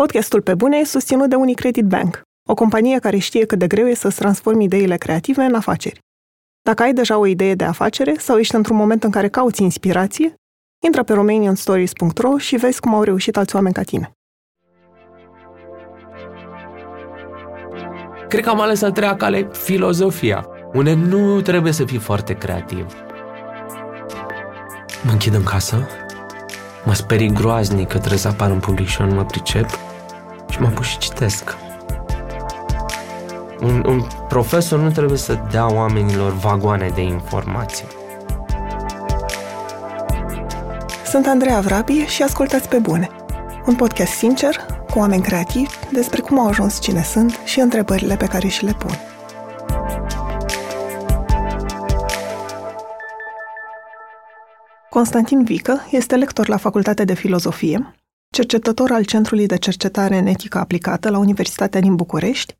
Podcastul Pe Bune e susținut de Unicredit Bank, o companie care știe cât de greu e să-ți transformi ideile creative în afaceri. Dacă ai deja o idee de afacere sau ești într-un moment în care cauți inspirație, intră pe romanianstories.ro și vezi cum au reușit alți oameni ca tine. Cred că am ales a treia cale filozofia, unde nu trebuie să fii foarte creativ. Mă închid în casă, mă sperii groaznic că trebuie să apar în public și eu nu mă pricep și mă apuc și citesc. Un, un profesor nu trebuie să dea oamenilor vagoane de informații. Sunt Andreea Vrabie și ascultați pe bune. Un podcast sincer, cu oameni creativi, despre cum au ajuns cine sunt și întrebările pe care și le pun. Constantin Vică este lector la Facultatea de Filozofie, cercetător al Centrului de Cercetare în Etică Aplicată la Universitatea din București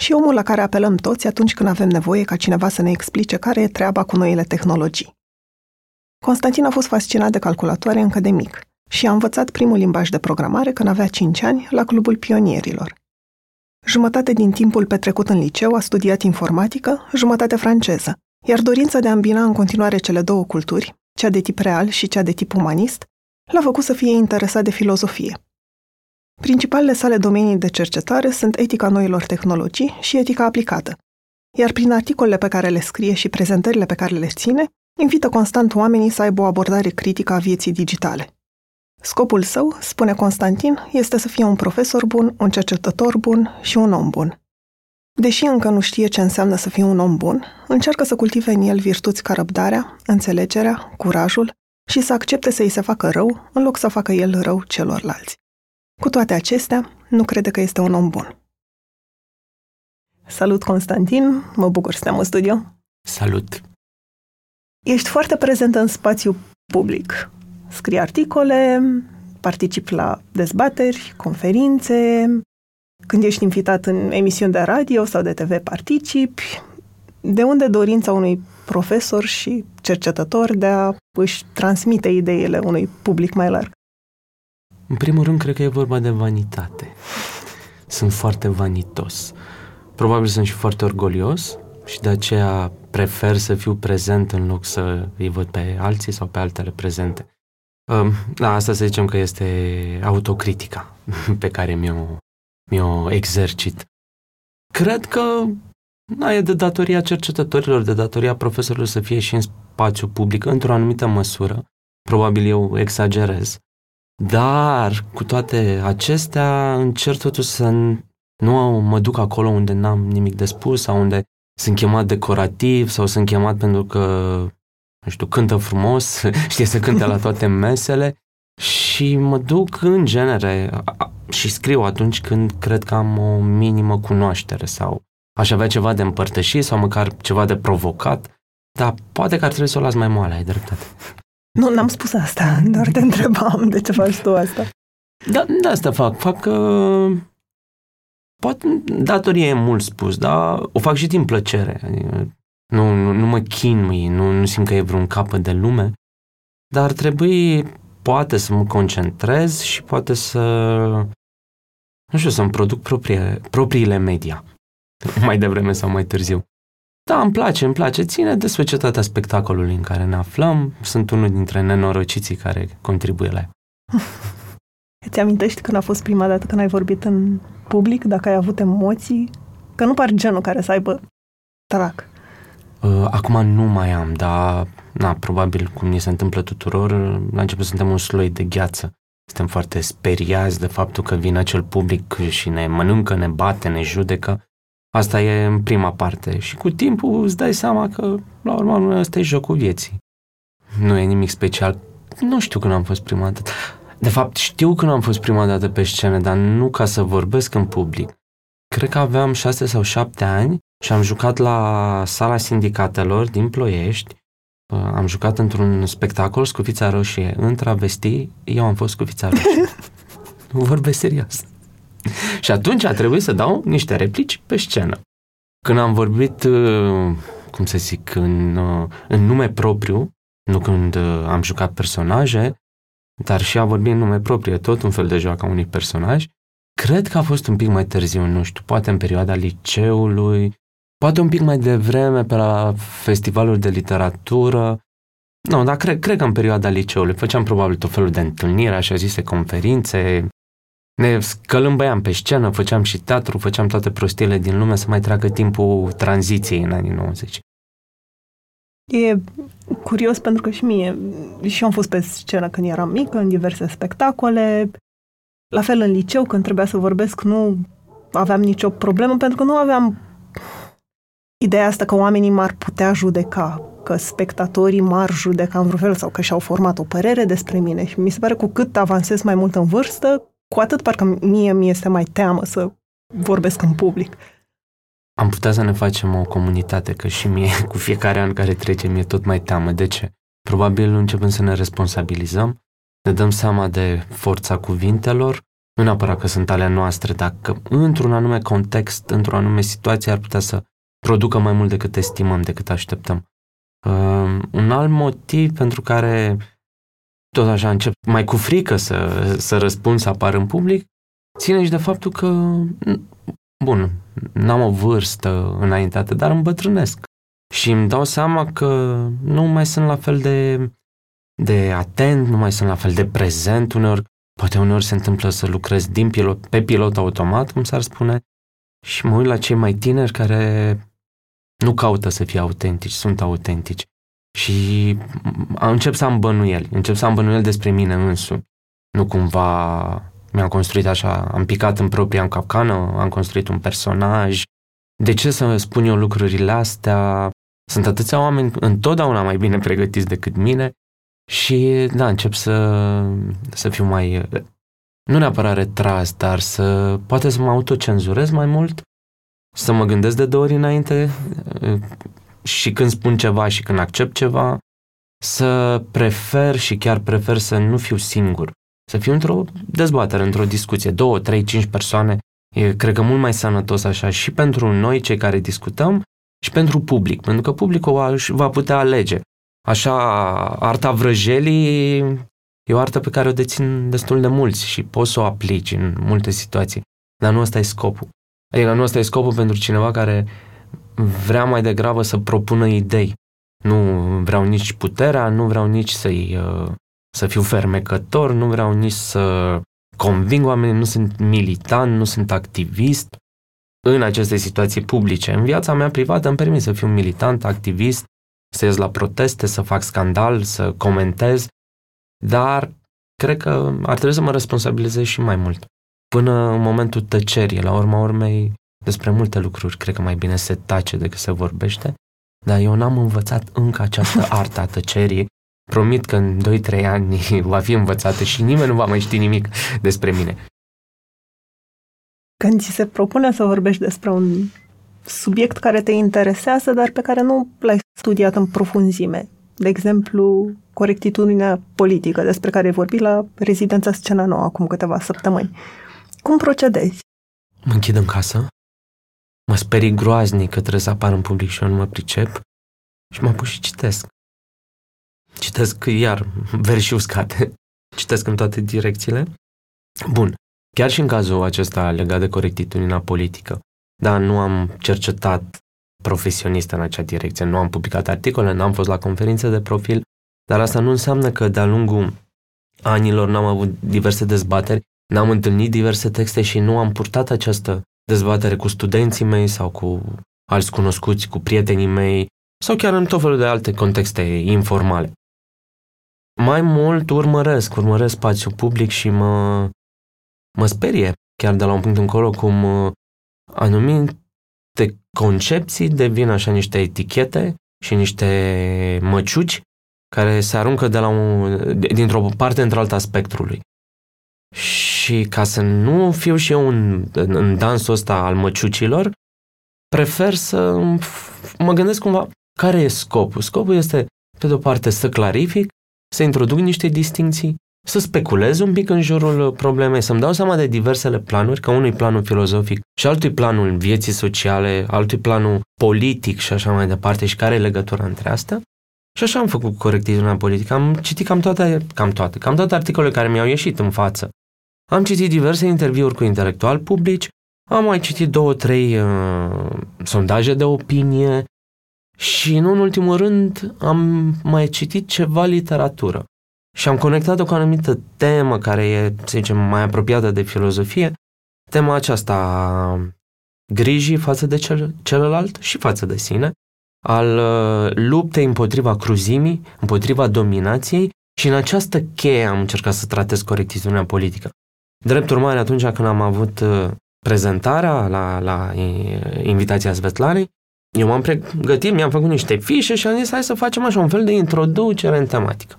și omul la care apelăm toți atunci când avem nevoie ca cineva să ne explice care e treaba cu noile tehnologii. Constantin a fost fascinat de calculatoare încă de mic și a învățat primul limbaj de programare când avea 5 ani la Clubul Pionierilor. Jumătate din timpul petrecut în liceu a studiat informatică, jumătate franceză, iar dorința de a îmbina în continuare cele două culturi, cea de tip real și cea de tip umanist, l-a făcut să fie interesat de filozofie. Principalele sale domenii de cercetare sunt etica noilor tehnologii și etica aplicată, iar prin articolele pe care le scrie și prezentările pe care le ține, invită constant oamenii să aibă o abordare critică a vieții digitale. Scopul său, spune Constantin, este să fie un profesor bun, un cercetător bun și un om bun. Deși încă nu știe ce înseamnă să fie un om bun, încearcă să cultive în el virtuți ca răbdarea, înțelegerea, curajul și să accepte să îi se facă rău în loc să facă el rău celorlalți. Cu toate acestea, nu crede că este un om bun. Salut, Constantin! Mă bucur să te-am în studio. Salut! Ești foarte prezent în spațiu public. Scrii articole, participi la dezbateri, conferințe, când ești invitat în emisiuni de radio sau de TV participi. De unde dorința unui profesor și cercetător de a își transmite ideile unui public mai larg? În primul rând, cred că e vorba de vanitate. Sunt foarte vanitos. Probabil sunt și foarte orgolios și de aceea prefer să fiu prezent în loc să îi văd pe alții sau pe altele prezente. Da, asta să zicem că este autocritica pe care mi-o, mi-o exercit. Cred că da, e de datoria cercetătorilor, de datoria profesorilor să fie și în spațiu public, într-o anumită măsură. Probabil eu exagerez. Dar, cu toate acestea, încerc totuși să nu mă duc acolo unde n-am nimic de spus sau unde sunt chemat decorativ sau sunt chemat pentru că, nu știu, cântă frumos, știe să cânte la toate mesele și mă duc în genere și scriu atunci când cred că am o minimă cunoaștere sau aș avea ceva de împărtășit sau măcar ceva de provocat, dar poate că ar trebui să o las mai moale, ai dreptate. Nu, n-am spus asta, doar te întrebam de ce faci tu asta. Da, de asta fac. Fac uh, poate datorie e mult spus, dar o fac și din plăcere. Adică nu, nu, nu mă chinui, nu, nu simt că e vreun capăt de lume, dar ar trebui poate să mă concentrez și poate să nu știu, să-mi produc proprie, propriile media mai devreme sau mai târziu. Da, îmi place, îmi place. Ține de societatea spectacolului în care ne aflăm. Sunt unul dintre nenorociții care contribuie la ea. Îți amintești când a fost prima dată când ai vorbit în public, dacă ai avut emoții? Că nu par genul care să aibă trac. Uh, acum nu mai am, dar na, probabil cum ni se întâmplă tuturor, la început suntem un sloi de gheață. Suntem foarte speriați de faptul că vine acel public și ne mănâncă, ne bate, ne judecă Asta e în prima parte. Și cu timpul îți dai seama că, la urmă, ăsta e jocul vieții. Nu e nimic special. Nu știu când am fost prima dată. De fapt, știu când am fost prima dată pe scenă, dar nu ca să vorbesc în public. Cred că aveam șase sau șapte ani și am jucat la sala sindicatelor din Ploiești. Am jucat într-un spectacol, Scufița Roșie, în travesti, eu am fost Scufița Roșie. Vorbesc serios. și atunci a trebuit să dau niște replici pe scenă. Când am vorbit, uh, cum să zic, în, uh, în nume propriu, nu când uh, am jucat personaje, dar și a vorbit în nume propriu, tot un fel de joacă a unui personaj, Cred că a fost un pic mai târziu, nu știu, poate în perioada liceului, poate un pic mai devreme pe la festivaluri de literatură. Nu, dar cred, cred că în perioada liceului făceam probabil tot felul de întâlniri, așa zise, conferințe, ne scălâmbăiam pe scenă, făceam și teatru, făceam toate prostiile din lume să mai treacă timpul tranziției în anii 90. E curios pentru că și mie, și eu am fost pe scenă când eram mică, în diverse spectacole, la fel în liceu, când trebuia să vorbesc, nu aveam nicio problemă, pentru că nu aveam ideea asta că oamenii m-ar putea judeca, că spectatorii m-ar judeca în vreun fel sau că și-au format o părere despre mine. Și mi se pare cu cât avansez mai mult în vârstă, cu atât parcă mie mi este mai teamă să vorbesc în public. Am putea să ne facem o comunitate, că și mie, cu fiecare an care trece, mi-e tot mai teamă. De ce? Probabil începem să ne responsabilizăm, ne dăm seama de forța cuvintelor, nu neapărat că sunt ale noastre, dacă într-un anume context, într-o anume situație ar putea să producă mai mult decât estimăm, decât așteptăm. Uh, un alt motiv pentru care tot așa încep mai cu frică să, să răspund, să apar în public, ține și de faptul că, bun, n-am o vârstă înaintată, dar îmbătrânesc. Și îmi dau seama că nu mai sunt la fel de, de atent, nu mai sunt la fel de prezent uneori. Poate uneori se întâmplă să lucrez din pilot, pe pilot automat, cum s-ar spune, și mă uit la cei mai tineri care nu caută să fie autentici, sunt autentici. Și încep să am bănuieli, încep să am bănuieli despre mine însumi. Nu cumva mi-am construit așa, am picat în propria capcană, am construit un personaj. De ce să spun eu lucrurile astea? Sunt atâția oameni întotdeauna mai bine pregătiți decât mine și da, încep să, să fiu mai, nu neapărat retras, dar să poate să mă autocenzurez mai mult, să mă gândesc de două ori înainte și când spun ceva și când accept ceva, să prefer și chiar prefer să nu fiu singur, să fiu într-o dezbatere, într-o discuție, două, trei, cinci persoane, e, cred că mult mai sănătos așa și pentru noi, cei care discutăm, și pentru public, pentru că publicul va, va putea alege. Așa, arta vrăjelii e o artă pe care o dețin destul de mulți și poți să o aplici în multe situații, dar nu ăsta e scopul. Adică nu ăsta e scopul pentru cineva care vrea mai degrabă să propună idei. Nu vreau nici puterea, nu vreau nici să-i, uh, să fiu fermecător, nu vreau nici să conving oamenii, nu sunt militant, nu sunt activist. În aceste situații publice, în viața mea privată îmi permit să fiu militant, activist, să ies la proteste, să fac scandal, să comentez, dar cred că ar trebui să mă responsabilizez și mai mult. Până în momentul tăcerii, la urma urmei, despre multe lucruri, cred că mai bine se tace decât se vorbește, dar eu n-am învățat încă această artă a tăcerii. Promit că în 2-3 ani va fi învățată și nimeni nu va mai ști nimic despre mine. Când ți se propune să vorbești despre un subiect care te interesează, dar pe care nu l-ai studiat în profunzime, de exemplu, corectitudinea politică, despre care ai vorbit la rezidența Scena Nouă acum câteva săptămâni. Cum procedezi? Mă închid în casă, mă sperii groaznic că trebuie să apar în public și eu nu mă pricep și mă apuc și citesc. Citesc iar versi uscate, citesc în toate direcțiile. Bun, chiar și în cazul acesta legat de corectitudinea politică, da, nu am cercetat profesionist în acea direcție, nu am publicat articole, n-am fost la conferințe de profil, dar asta nu înseamnă că de-a lungul anilor n-am avut diverse dezbateri, n-am întâlnit diverse texte și nu am purtat această dezbatere cu studenții mei sau cu alți cunoscuți, cu prietenii mei sau chiar în tot felul de alte contexte informale. Mai mult urmăresc, urmăresc spațiul public și mă, mă sperie, chiar de la un punct încolo, cum uh, anumite concepții devin așa niște etichete și niște măciuci care se aruncă de la un, dintr-o parte într-alta spectrului. Și ca să nu fiu și eu în, în dansul ăsta al măciucilor, prefer să mă gândesc cumva care e scopul. Scopul este, pe de-o parte, să clarific, să introduc niște distinții, să speculez un pic în jurul problemei, să-mi dau seama de diversele planuri, că unui planul filozofic și altui planul vieții sociale, altui planul politic și așa mai departe și care e legătura între astea. Și așa am făcut corectitudinea politică. Am citit cam toate, cam toate, cam toate articolele care mi-au ieșit în față am citit diverse interviuri cu intelectuali publici, am mai citit două, trei uh, sondaje de opinie și, în ultimul rând, am mai citit ceva literatură. Și am conectat-o cu o anumită temă care e, să zicem, mai apropiată de filozofie, tema aceasta grijii față de cel, celălalt și față de sine, al uh, luptei împotriva cruzimii, împotriva dominației și în această cheie am încercat să tratez corectitudinea politică. Drept urmare, atunci când am avut uh, prezentarea la, la invitația Svetlanei, eu m-am pregătit, mi-am făcut niște fișe și am zis hai să facem așa un fel de introducere în tematică.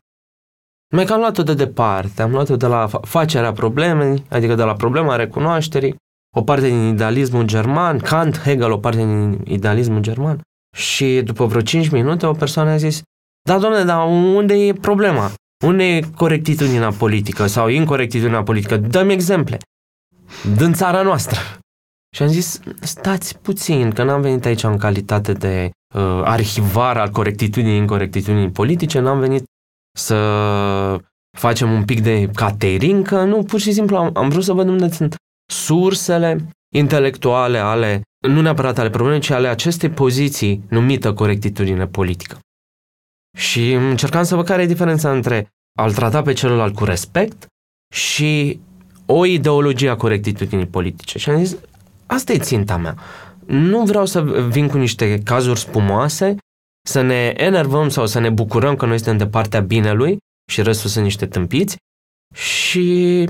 Mai că am luat-o de departe, am luat-o de la facerea problemei, adică de la problema recunoașterii, o parte din idealismul german, Kant, Hegel, o parte din idealismul german. Și după vreo 5 minute o persoană a zis, da, domnule, dar unde e problema? Unde e corectitudinea politică sau incorectitudinea politică? Dăm exemple. Din țara noastră. Și am zis, stați puțin, că n-am venit aici în calitate de uh, arhivar al corectitudinii, incorectitudinii politice, n-am venit să facem un pic de catering, că nu, pur și simplu am, am vrut să văd unde sunt sursele intelectuale ale, nu neapărat ale problemei, ci ale acestei poziții numită corectitudine politică. Și încercam să văd care e diferența între a-l trata pe celălalt cu respect și o ideologie a corectitudinii politice. Și am zis, asta e ținta mea. Nu vreau să vin cu niște cazuri spumoase, să ne enervăm sau să ne bucurăm că noi suntem de partea binelui și restul sunt niște tâmpiți și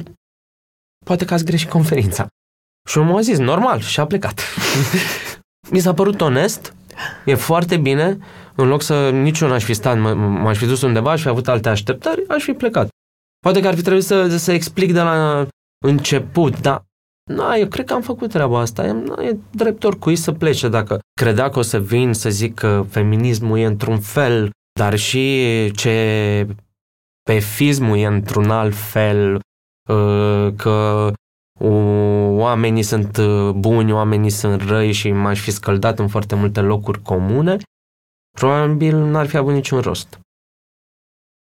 poate că ați greșit conferința. Și omul a zis, normal, și a plecat. Mi s-a părut onest, e foarte bine, în loc să niciun aș fi stat, m-aș fi dus undeva, aș fi avut alte așteptări, aș fi plecat. Poate că ar fi trebuit să, să explic de la început, dar na, eu cred că am făcut treaba asta. Na, e drept oricui să plece dacă credea că o să vin să zic că feminismul e într-un fel, dar și ce pe fismul e într-un alt fel, uh, că oamenii sunt uh, buni, oamenii sunt răi și m-aș fi scăldat în foarte multe locuri comune, probabil n-ar fi avut niciun rost.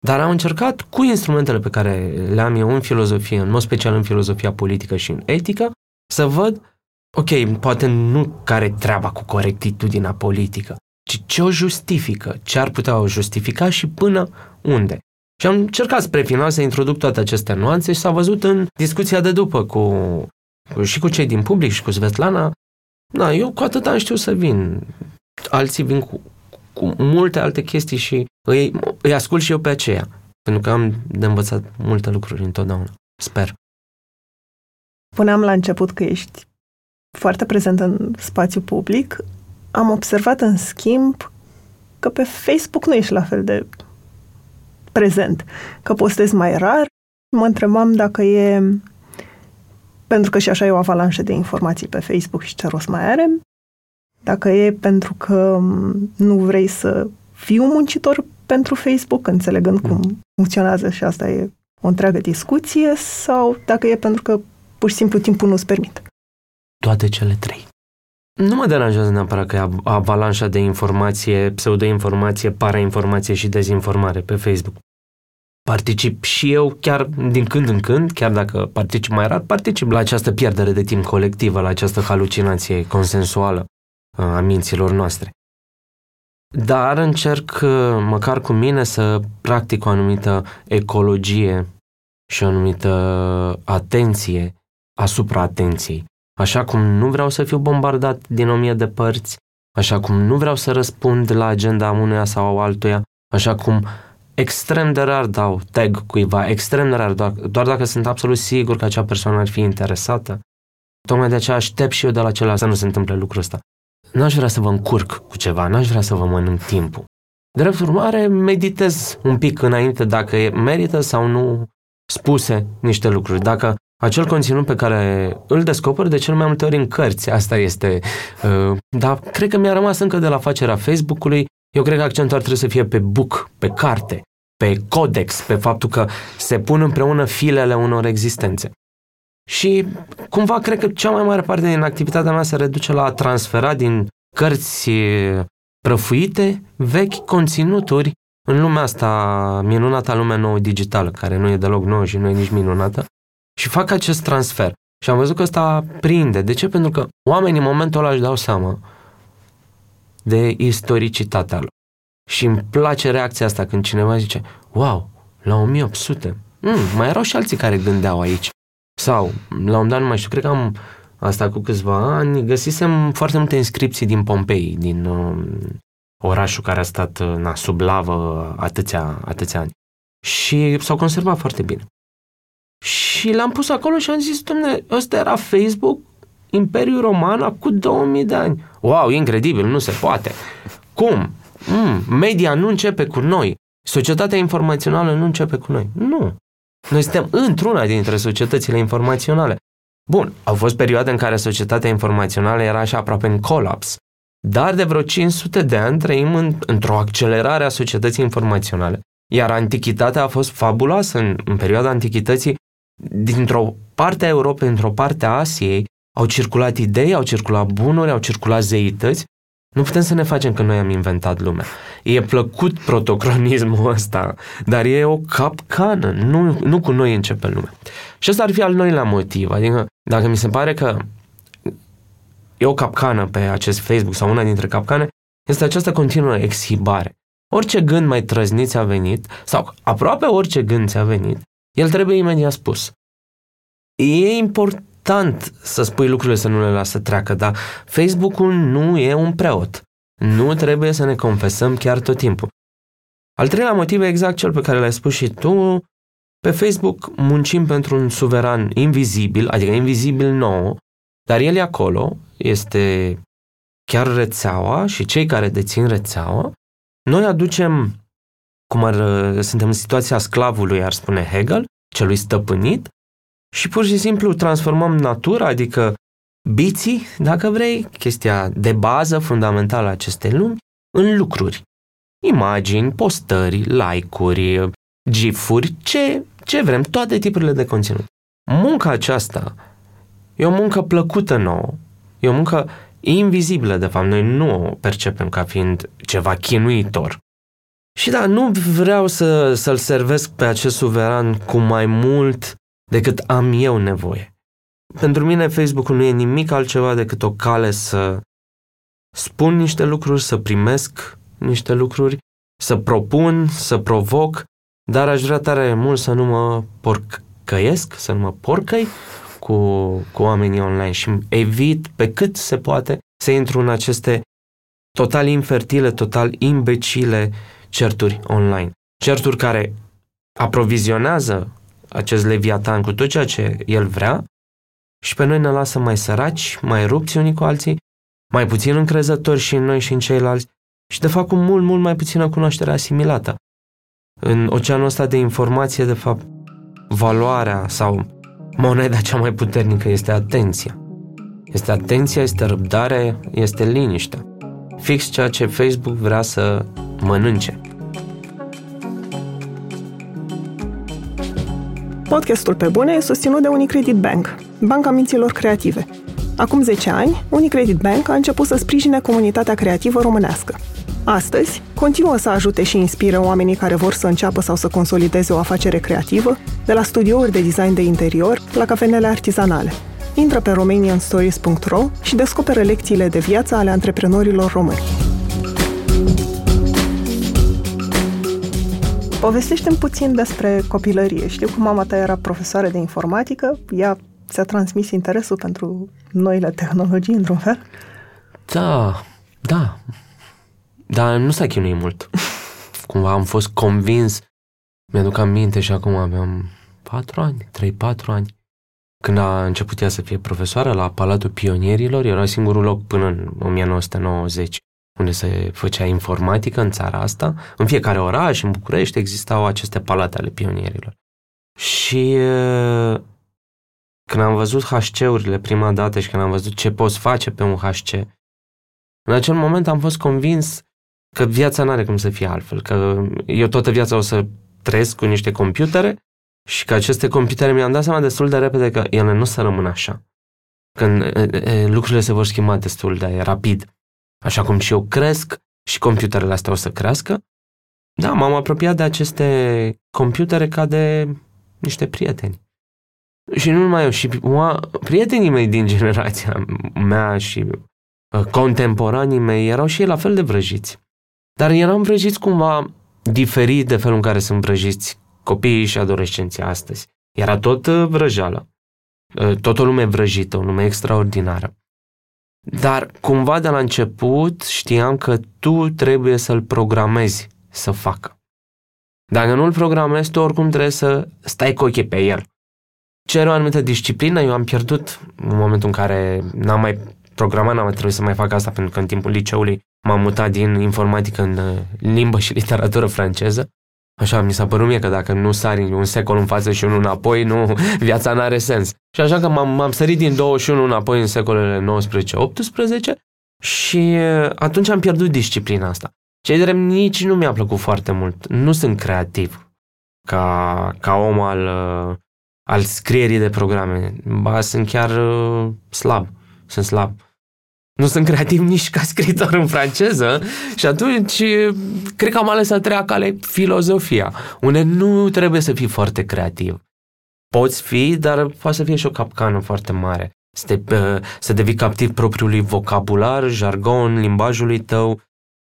Dar am încercat cu instrumentele pe care le am eu în filozofie, în mod special în filozofia politică și în etică, să văd, ok, poate nu care treaba cu corectitudinea politică, ci ce o justifică, ce ar putea o justifica și până unde. Și am încercat spre final să introduc toate aceste nuanțe și s-a văzut în discuția de după cu, cu și cu cei din public și cu Svetlana. Da, eu cu atât am știut să vin. Alții vin cu, cu multe alte chestii și îi, îi ascult și eu pe aceea. Pentru că am de învățat multe lucruri întotdeauna. Sper. Spuneam la început că ești foarte prezent în spațiu public. Am observat, în schimb, că pe Facebook nu ești la fel de prezent, că postez mai rar. Mă întrebam dacă e pentru că și așa e o avalanșă de informații pe Facebook și ce rost mai are, dacă e pentru că nu vrei să fii un muncitor pentru Facebook, înțelegând cum mm. funcționează și asta e o întreagă discuție, sau dacă e pentru că pur și simplu timpul nu-ți permite. Toate cele trei. Nu mă deranjează neapărat că e avalanșa de informație, pseudo-informație, parainformație și dezinformare pe Facebook. Particip și eu chiar din când în când, chiar dacă particip mai rar, particip la această pierdere de timp colectivă, la această halucinație consensuală uh, a minților noastre. Dar încerc uh, măcar cu mine să practic o anumită ecologie și o anumită atenție asupra atenției. Așa cum nu vreau să fiu bombardat din o mie de părți, așa cum nu vreau să răspund la agenda unuia sau altuia, așa cum extrem de rar dau tag cuiva, extrem de rar, doar, doar dacă sunt absolut sigur că acea persoană ar fi interesată. Tocmai de aceea aștept și eu de la celălalt să nu se întâmple lucrul ăsta. N-aș vrea să vă încurc cu ceva, n-aș vrea să vă mănânc timpul. Drept urmare, meditez un pic înainte dacă merită sau nu spuse niște lucruri. Dacă acel conținut pe care îl descoper de cel mai multe ori în cărți. Asta este. Uh, dar cred că mi-a rămas încă de la facerea Facebook-ului. Eu cred că accentul ar trebui să fie pe book, pe carte, pe codex, pe faptul că se pun împreună filele unor existențe. Și cumva cred că cea mai mare parte din activitatea mea se reduce la a transfera din cărți prăfuite vechi conținuturi în lumea asta minunată, lumea nouă digitală, care nu e deloc nouă și nu e nici minunată, și fac acest transfer. Și am văzut că ăsta prinde. De ce? Pentru că oamenii în momentul ăla își dau seama de istoricitatea lor. Și îmi place reacția asta când cineva zice, wow, la 1800, mm, mai erau și alții care gândeau aici. Sau, la un dat, nu mai știu, cred că am asta cu câțiva ani, găsisem foarte multe inscripții din Pompei, din uh, orașul care a stat uh, na, sub lavă atâția, atâția ani. Și s-au conservat foarte bine. Și l-am pus acolo și am zis, domne, ăsta era Facebook, Imperiul Roman, cu 2000 de ani. Wow, incredibil, nu se poate. Cum? Mm, media nu începe cu noi. Societatea informațională nu începe cu noi. Nu. Noi suntem într-una dintre societățile informaționale. Bun, au fost perioade în care societatea informațională era așa aproape în colaps, dar de vreo 500 de ani trăim în, într-o accelerare a societății informaționale. Iar antichitatea a fost fabuloasă în, în perioada antichității. Dintr-o parte a Europei, într-o parte a Asiei, au circulat idei, au circulat bunuri, au circulat zeități. Nu putem să ne facem că noi am inventat lumea. E plăcut protocronismul ăsta, dar e o capcană. Nu, nu cu noi începe lumea. Și ăsta ar fi al noilea motiv. Adică, dacă mi se pare că e o capcană pe acest Facebook sau una dintre capcane, este această continuă exhibare. Orice gând mai trăznit ți-a venit, sau aproape orice gând ți-a venit, el trebuie imediat spus. E important să spui lucrurile să nu le lasă treacă, dar Facebook-ul nu e un preot. Nu trebuie să ne confesăm chiar tot timpul. Al treilea motiv e exact cel pe care l-ai spus și tu. Pe Facebook muncim pentru un suveran invizibil, adică invizibil nou, dar el e acolo, este chiar rețeaua și cei care dețin rețeaua. Noi aducem, cum ar, suntem în situația sclavului, ar spune Hegel, celui stăpânit, și pur și simplu transformăm natura, adică biții, dacă vrei, chestia de bază fundamentală a acestei lumi, în lucruri. Imagini, postări, like-uri, gifuri, ce, ce vrem, toate tipurile de conținut. Munca aceasta e o muncă plăcută nouă, e o muncă invizibilă, de fapt, noi nu o percepem ca fiind ceva chinuitor. Și da, nu vreau să, să-l servesc pe acest suveran cu mai mult decât am eu nevoie. Pentru mine Facebook-ul nu e nimic altceva decât o cale să spun niște lucruri, să primesc niște lucruri, să propun, să provoc, dar aș vrea tare mult să nu mă porcăiesc, să nu mă porcăi cu, cu oamenii online și evit pe cât se poate să intru în aceste total infertile, total imbecile certuri online. Certuri care aprovizionează acest leviatan cu tot ceea ce el vrea și pe noi ne lasă mai săraci, mai rupți unii cu alții, mai puțin încrezători și în noi și în ceilalți și de fapt cu mult, mult mai puțină cunoaștere asimilată. În oceanul ăsta de informație, de fapt, valoarea sau moneda cea mai puternică este atenția. Este atenția, este răbdare, este liniște. Fix ceea ce Facebook vrea să mănânce. Podcastul Pe Bune e susținut de Unicredit Bank, banca minților creative. Acum 10 ani, Unicredit Bank a început să sprijine comunitatea creativă românească. Astăzi, continuă să ajute și inspire oamenii care vor să înceapă sau să consolideze o afacere creativă, de la studiouri de design de interior la cafenele artizanale. Intră pe romanianstories.ro și descoperă lecțiile de viață ale antreprenorilor români. Povestește-mi puțin despre copilărie. Știu că mama ta era profesoară de informatică, ea ți-a transmis interesul pentru noile tehnologii, într-un fel? Da, da. Dar nu s-a chinuit mult. Cumva am fost convins, mi-aduc aminte și acum aveam patru ani, trei, patru ani. Când a început ea să fie profesoară la Palatul Pionierilor, era singurul loc până în 1990 unde se făcea informatică în țara asta. În fiecare oraș, în București, existau aceste palate ale pionierilor. Și când am văzut HC-urile prima dată și când am văzut ce poți face pe un HC, în acel moment am fost convins că viața nu are cum să fie altfel, că eu toată viața o să trăiesc cu niște computere și că aceste computere mi-am dat seama destul de repede că ele nu să rămână așa. Când lucrurile se vor schimba destul de rapid. Așa cum și eu cresc și computerele astea o să crească. Da, m-am apropiat de aceste computere ca de niște prieteni. Și nu numai eu, și prietenii mei din generația mea și uh, contemporanii mei erau și ei la fel de vrăjiți. Dar eram vrăjiți cumva diferit de felul în care sunt vrăjiți copiii și adolescenții astăzi. Era tot uh, vrăjală. Uh, tot o lume vrăjită, o lume extraordinară. Dar cumva de la început știam că tu trebuie să-l programezi să facă. Dacă nu-l programezi, tu oricum trebuie să stai cu ochii pe el. Cer o anumită disciplină, eu am pierdut în momentul în care n-am mai programat, n-am mai trebuit să mai fac asta, pentru că în timpul liceului m-am mutat din informatică în uh, limbă și literatură franceză. Așa, mi s-a părut mie că dacă nu sari un secol în față și unul înapoi, nu, viața n-are sens. Și așa că m-am, m-am sărit din 21 înapoi în secolele 19-18 și uh, atunci am pierdut disciplina asta. Cei drept nici nu mi-a plăcut foarte mult. Nu sunt creativ ca, ca om al, uh, al scrierii de programe. Ba, sunt chiar uh, slab. Sunt slab. Nu sunt creativ nici ca scriitor în franceză și atunci cred că am ales să treia cale filozofia, unde nu trebuie să fii foarte creativ. Poți fi, dar poate să fie și o capcană foarte mare. Să, te, uh, să devii captiv propriului vocabular, jargon, limbajului tău,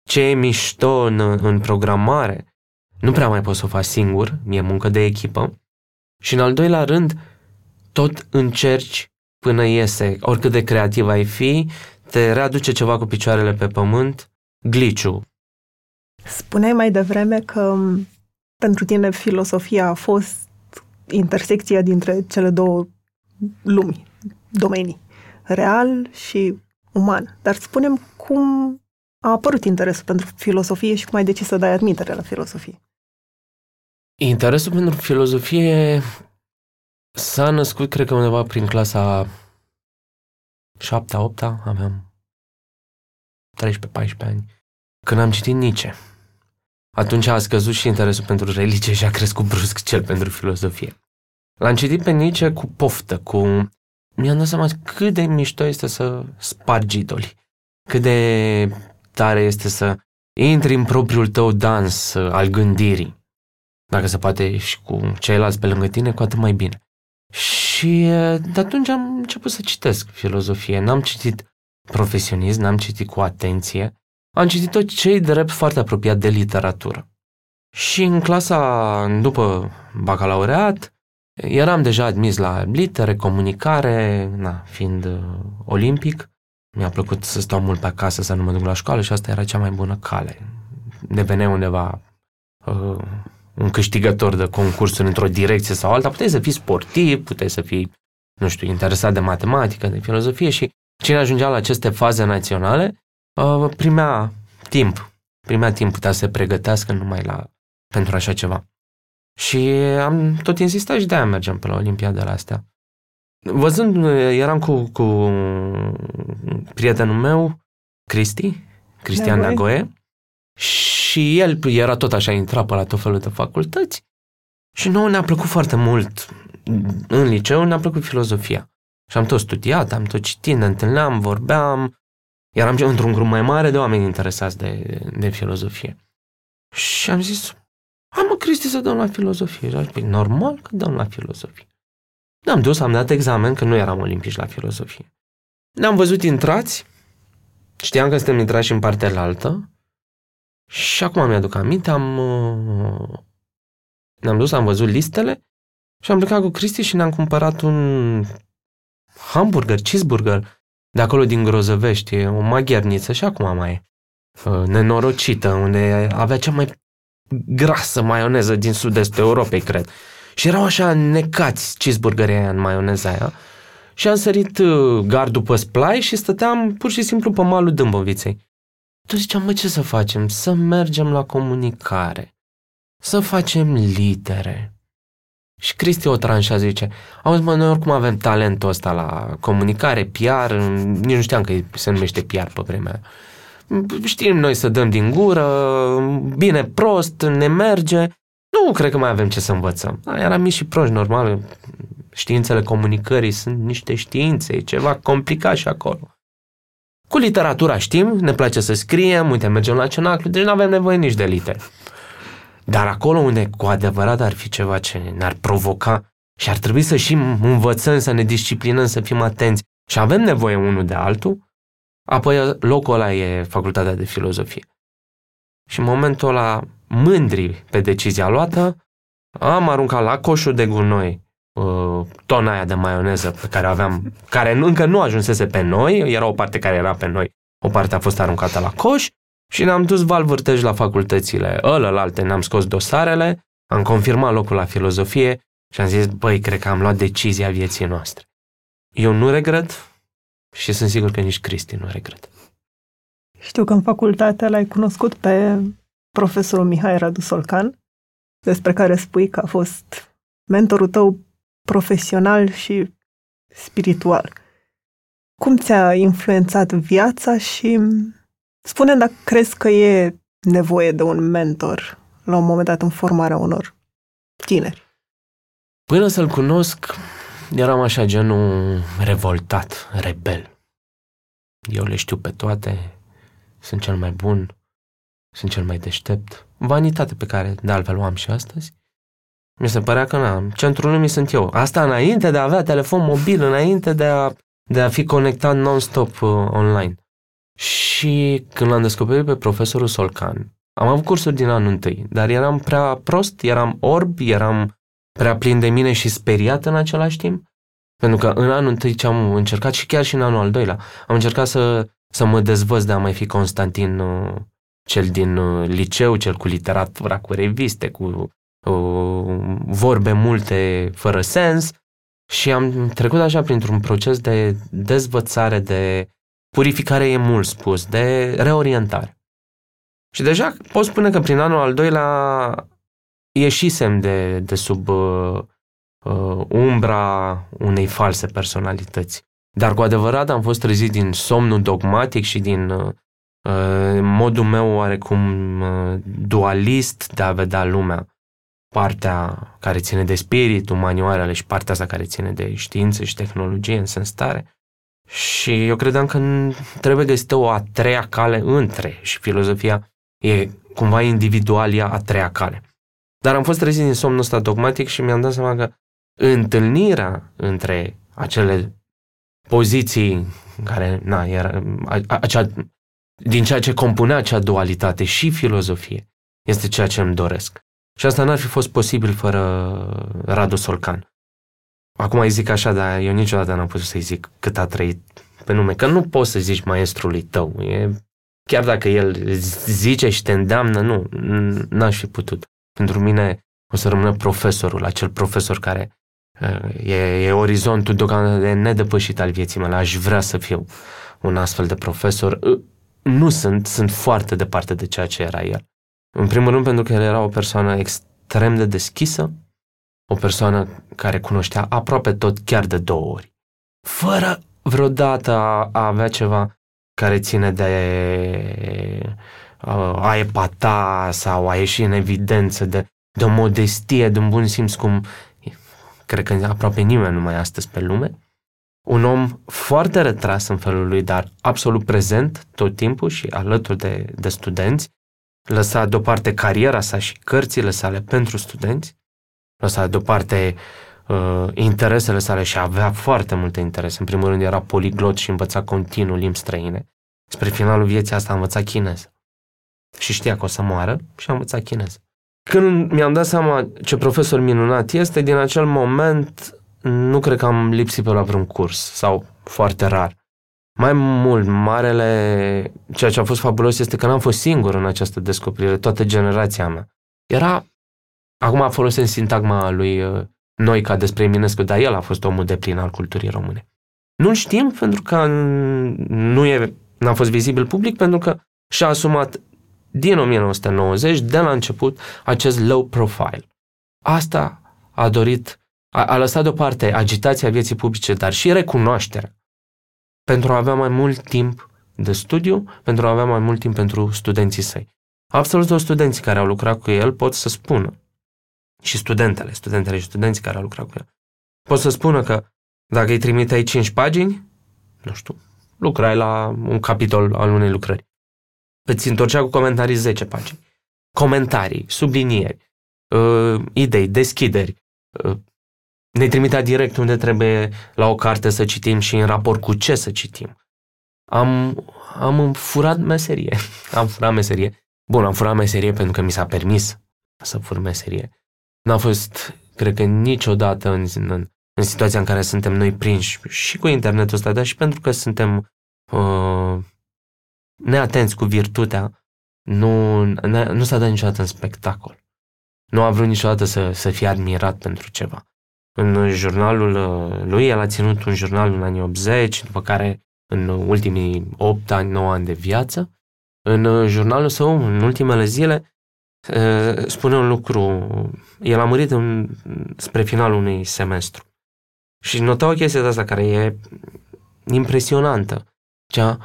ce e mișto în, în programare. Nu prea mai poți să o faci singur, e muncă de echipă. Și în al doilea rând, tot încerci până iese, oricât de creativ ai fi, te readuce ceva cu picioarele pe pământ, gliciu. Spuneai mai devreme că pentru tine filosofia a fost intersecția dintre cele două lumi, domenii, real și uman. Dar spunem cum a apărut interesul pentru filosofie și cum ai decis să dai admitere la filosofie? Interesul pentru filozofie s-a născut, cred că undeva prin clasa 7-8, aveam 13-14 ani, când am citit Nietzsche. Atunci a scăzut și interesul pentru religie și a crescut brusc cel pentru filozofie. L-am citit pe Nietzsche cu poftă, cu... Mi-am dat seama cât de mișto este să spargi idoli, cât de tare este să intri în propriul tău dans al gândirii. Dacă se poate și cu ceilalți pe lângă tine, cu atât mai bine. Și de atunci am început să citesc filozofie. N-am citit profesionist, n-am citit cu atenție. Am citit tot cei drept foarte apropiat de literatură. Și în clasa după bacalaureat, eram deja admis la litere, comunicare, na, fiind uh, olimpic, mi-a plăcut să stau mult pe acasă, să nu mă duc la școală și asta era cea mai bună cale. Devenea undeva uh, un câștigător de concursuri într-o direcție sau alta, puteai să fii sportiv, puteai să fii, nu știu, interesat de matematică, de filozofie și cine ajungea la aceste faze naționale uh, primea timp. Primea timp, putea să se pregătească numai la, pentru așa ceva. Și am tot insistat și de-aia mergem pe la Olimpiadele astea. Văzând, eram cu, cu prietenul meu, Cristi, Cristian Nagoe, și el era tot așa, intra pe la tot felul de facultăți și nouă ne-a plăcut foarte mult în liceu, ne-a plăcut filozofia. Și am tot studiat, am tot citit, ne întâlneam, vorbeam, eram într-un grup mai mare de oameni interesați de, de filozofie. Și am zis, am mă, Cristi, să dăm la filozofie. Și am zis, normal că dăm la filozofie. Ne-am dus, am dat examen, că nu eram olimpici la filozofie. Ne-am văzut intrați, știam că suntem intrați în partea altă și acum mi-aduc aminte, am, uh, ne-am dus, am văzut listele și am plecat cu Cristi și ne-am cumpărat un hamburger, cheeseburger de acolo din Grozăvești, o maghiarniță și acum mai e uh, nenorocită, unde avea cea mai grasă maioneză din sud-estul Europei, cred. Și erau așa necați cheeseburgerii aia în maioneza aia. Și am sărit uh, gardul pe splai și stăteam pur și simplu pe malul Dâmboviței. Tu ziceam, mă, ce să facem? Să mergem la comunicare. Să facem litere. Și Cristi o tranșa zice, auzi mă, noi oricum avem talentul ăsta la comunicare, PR, nici nu știam că se numește PR pe vremea Știm noi să dăm din gură, bine, prost, ne merge, nu cred că mai avem ce să învățăm. Da, eram mici și proști, normal. Științele comunicării sunt niște științe, e ceva complicat și acolo. Cu literatura știm, ne place să scriem, uite, mergem la cenaclu, deci nu avem nevoie nici de litere. Dar acolo unde cu adevărat ar fi ceva ce ne-ar provoca și ar trebui să și învățăm, să ne disciplinăm, să fim atenți și avem nevoie unul de altul, apoi locul ăla e facultatea de filozofie. Și în momentul ăla, mândri pe decizia luată, am aruncat la coșul de gunoi uh, tona aia de maioneză pe care aveam, care încă nu ajunsese pe noi, era o parte care era pe noi, o parte a fost aruncată la coș și ne-am dus valvârtej la facultățile ălălalte, ne-am scos dosarele, am confirmat locul la filozofie și am zis, băi, cred că am luat decizia vieții noastre. Eu nu regret și sunt sigur că nici Cristi nu regret. Știu că în facultate l-ai cunoscut pe profesorul Mihai Radu Solcan, despre care spui că a fost mentorul tău profesional și spiritual. Cum ți-a influențat viața și spune dacă crezi că e nevoie de un mentor la un moment dat în formarea unor tineri. Până să-l cunosc, eram așa genul revoltat, rebel. Eu le știu pe toate, sunt cel mai bun, sunt cel mai deștept. Vanitate pe care de altfel o am și astăzi. Mi se părea că n-am. Centrul lumii sunt eu. Asta înainte de a avea telefon mobil, înainte de a, de a fi conectat non-stop uh, online. Și când l-am descoperit pe profesorul Solcan, am avut cursuri din anul întâi, dar eram prea prost, eram orb, eram prea plin de mine și speriat în același timp. Pentru că în anul întâi ce am încercat și chiar și în anul al doilea, am încercat să, să mă dezvăț de a mai fi Constantin uh, cel din uh, liceu, cel cu literatura, cu reviste, cu uh, vorbe multe fără sens și am trecut așa printr-un proces de dezvățare, de purificare e mult spus, de reorientare. Și deja pot spune că prin anul al doilea ieșisem de, de sub uh, uh, umbra unei false personalități. Dar cu adevărat am fost trezit din somnul dogmatic și din uh, modul meu oarecum uh, dualist de a vedea lumea. Partea care ține de spirit, umanioarele și partea asta care ține de știință și tehnologie în sens tare. Și eu credeam că trebuie găsită o a treia cale între și filozofia e cumva individual ea a treia cale. Dar am fost trezit din somnul ăsta dogmatic și mi-am dat seama că întâlnirea între acele poziții care, na, era, acea, din ceea ce compunea acea dualitate și filozofie, este ceea ce îmi doresc. Și asta n-ar fi fost posibil fără Radu Solcan. Acum îi zic așa, dar eu niciodată n-am putut să-i zic cât a trăit pe nume, că nu poți să zici maestrului tău. E, chiar dacă el zice și te îndeamnă, nu, n-aș fi putut. Pentru mine o să rămână profesorul, acel profesor care e, e orizontul deocamdată de nedepășit al vieții mele. Aș vrea să fiu un astfel de profesor. Nu sunt, sunt foarte departe de ceea ce era el. În primul rând pentru că el era o persoană extrem de deschisă, o persoană care cunoștea aproape tot chiar de două ori, fără vreodată a, a avea ceva care ține de a epata sau a ieși în evidență de, de o modestie, de un bun simț cum cred că aproape nimeni nu mai astăzi pe lume. Un om foarte retras în felul lui, dar absolut prezent tot timpul și alături de, de studenți, lăsa deoparte cariera sa și cărțile sale pentru studenți, lăsa deoparte uh, interesele sale și avea foarte multe interese. În primul rând era poliglot și învăța continuu limbi străine. Spre finalul vieții asta a învățat chineză. Și știa că o să moară și a învățat chineză. Când mi-am dat seama ce profesor minunat este, din acel moment nu cred că am lipsit pe la vreun curs sau foarte rar. Mai mult, marele, ceea ce a fost fabulos este că n-am fost singur în această descoperire, toată generația mea. Era, acum folosesc sintagma lui uh, Noica despre Eminescu, dar el a fost omul de plin al culturii române. Nu-l știm pentru că nu e, n-a fost vizibil public, pentru că și-a asumat din 1990, de la început, acest low profile. Asta a dorit, a, a lăsat deoparte agitația vieții publice, dar și recunoașterea pentru a avea mai mult timp de studiu, pentru a avea mai mult timp pentru studenții săi. Absolut toți studenții care au lucrat cu el pot să spună, și studentele, studentele și studenții care au lucrat cu el, pot să spună că dacă îi trimiteai 5 pagini, nu știu, lucrai la un capitol al unei lucrări. Îți întorcea cu comentarii 10 pagini. Comentarii, sublinieri, uh, idei, deschideri, uh, ne trimitea direct unde trebuie la o carte să citim și în raport cu ce să citim. Am, am furat meserie. am furat meserie. Bun, am furat meserie pentru că mi s-a permis să fur meserie. N-a fost, cred că niciodată în, în, în situația în care suntem noi prinși și cu internetul ăsta, dar și pentru că suntem uh, neatenți cu virtutea, nu, nu s-a dat niciodată în spectacol. Nu a vrut niciodată să, să fie admirat pentru ceva. În jurnalul uh, lui, el a ținut un jurnal în anii 80, după care în ultimii 8 ani, 9 ani de viață. În uh, jurnalul său, în ultimele zile, uh, spune un lucru. El a murit în, spre finalul unui semestru. Și nota o chestie de asta care e impresionantă. Cea,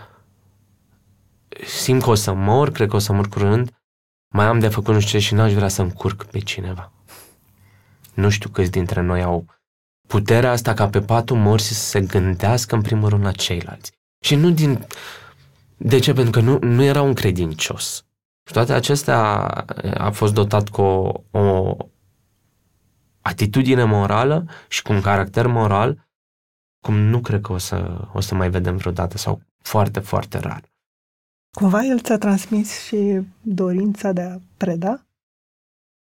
simt că o să mor, cred că o să mor curând, mai am de făcut nu știu ce și n-aș vrea să încurc pe cineva. Nu știu câți dintre noi au puterea asta ca pe patul morții să se gândească în primul rând la ceilalți. Și nu din... De ce? Pentru că nu, nu era un credincios. Și toate acestea a fost dotat cu o, o atitudine morală și cu un caracter moral cum nu cred că o să, o să mai vedem vreodată sau foarte, foarte rar. Cumva el ți-a transmis și dorința de a preda?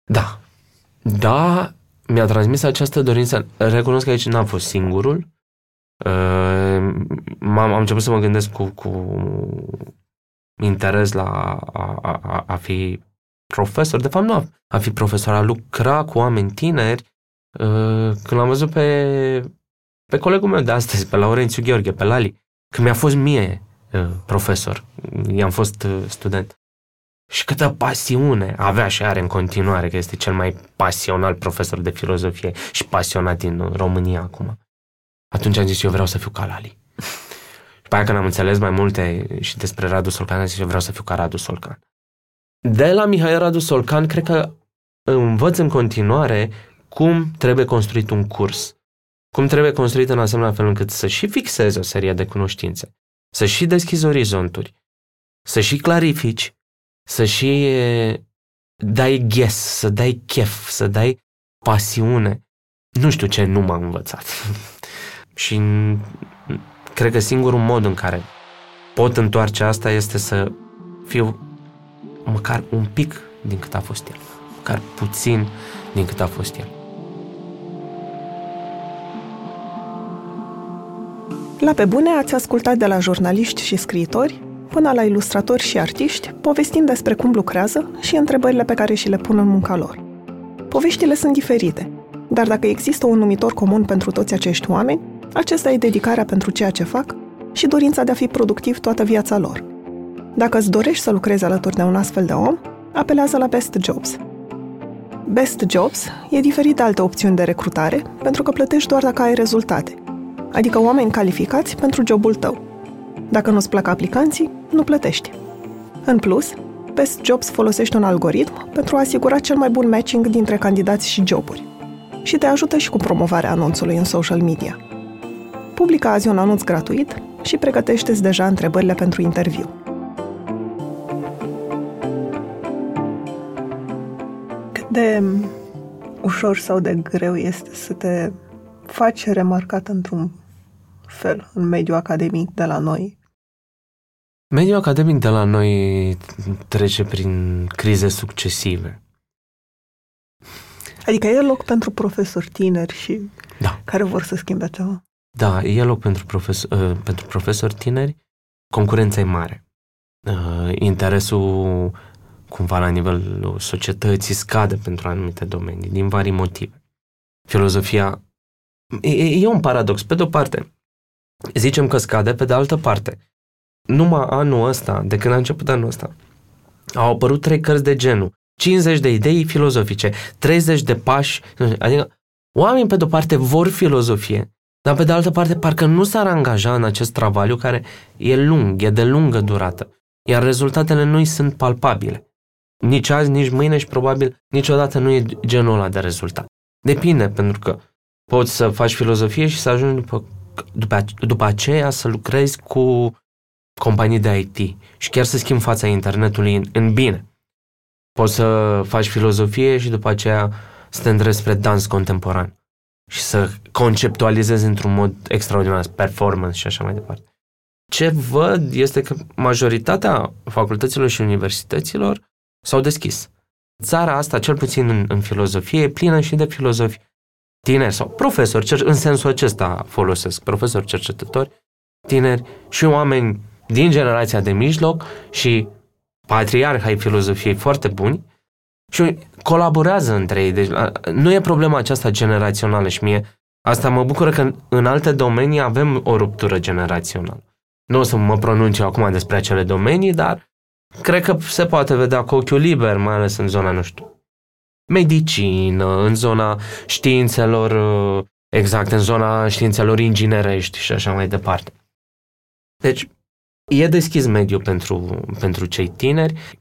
Da. Da, mi-a transmis această dorință. Recunosc că aici n-am fost singurul. Uh, am am început să mă gândesc cu, cu interes la a, a, a fi profesor. De fapt, nu a, a fi profesor, a lucra cu oameni tineri. Uh, când l-am văzut pe, pe colegul meu de astăzi, pe Laurențiu Gheorghe, pe Lali, când mi-a fost mie uh, profesor, i-am fost student. Și câtă pasiune avea și are în continuare, că este cel mai pasional profesor de filozofie și pasionat din România acum. Atunci am zis, eu vreau să fiu ca Lali. și pe aia când am înțeles mai multe și despre Radu Solcan, am zis, eu vreau să fiu ca Radu Solcan. De la Mihai Radu Solcan, cred că învăț în continuare cum trebuie construit un curs. Cum trebuie construit în asemenea fel încât să și fixezi o serie de cunoștințe, să și deschizi orizonturi, să și clarifici, să și dai ghes, să dai chef, să dai pasiune. Nu știu ce nu m-am învățat. și cred că singurul mod în care pot întoarce asta este să fiu măcar un pic din cât a fost el. Măcar puțin din cât a fost el. La pe bune ați ascultat de la jurnaliști și scriitori până la ilustratori și artiști, povestind despre cum lucrează și întrebările pe care și le pun în munca lor. Poveștile sunt diferite, dar dacă există un numitor comun pentru toți acești oameni, acesta e dedicarea pentru ceea ce fac și dorința de a fi productiv toată viața lor. Dacă îți dorești să lucrezi alături de un astfel de om, apelează la Best Jobs. Best Jobs e diferit de alte opțiuni de recrutare pentru că plătești doar dacă ai rezultate, adică oameni calificați pentru jobul tău. Dacă nu-ți plac aplicanții, nu plătești. În plus, Best Jobs folosește un algoritm pentru a asigura cel mai bun matching dintre candidați și joburi și te ajută și cu promovarea anunțului în social media. Publică azi un anunț gratuit și pregătește-ți deja întrebările pentru interviu. Cât de ușor sau de greu este să te faci remarcat într-un fel în mediul academic de la noi Mediul academic de la noi trece prin crize succesive. Adică e loc pentru profesori tineri și da. care vor să schimbe ceva? Da, e loc pentru, profesor, uh, pentru profesori tineri. Concurența e mare. Uh, interesul cumva la nivelul societății scade pentru anumite domenii, din vari motive. Filozofia e, e un paradox. Pe de o parte, zicem că scade, pe de altă parte, numai anul ăsta, de când a început anul ăsta, au apărut trei cărți de genul. 50 de idei filozofice, 30 de pași, adică oamenii pe de-o parte vor filozofie, dar pe de altă parte parcă nu s-ar angaja în acest travaliu care e lung, e de lungă durată, iar rezultatele nu sunt palpabile. Nici azi, nici mâine și probabil niciodată nu e genul ăla de rezultat. Depinde, pentru că poți să faci filozofie și să ajungi după, după, după aceea să lucrezi cu companii de IT și chiar să schimbi fața internetului în, în bine. Poți să faci filozofie și după aceea să te îndrezi spre dans contemporan. și să conceptualizezi într-un mod extraordinar, performance și așa mai departe. Ce văd este că majoritatea facultăților și universităților s-au deschis. Țara asta, cel puțin în, în filozofie, e plină și de filozofi tineri sau profesori, în sensul acesta folosesc, profesori cercetători, tineri și oameni din generația de mijloc și patriarhi ai filozofiei foarte buni și colaborează între ei. Deci nu e problema aceasta generațională și mie asta mă bucură că în alte domenii avem o ruptură generațională. Nu o să mă pronunț eu acum despre acele domenii, dar cred că se poate vedea cu ochiul liber, mai ales în zona, nu știu, medicină, în zona științelor, exact, în zona științelor inginerești și așa mai departe. Deci, e deschis mediul pentru, pentru cei tineri.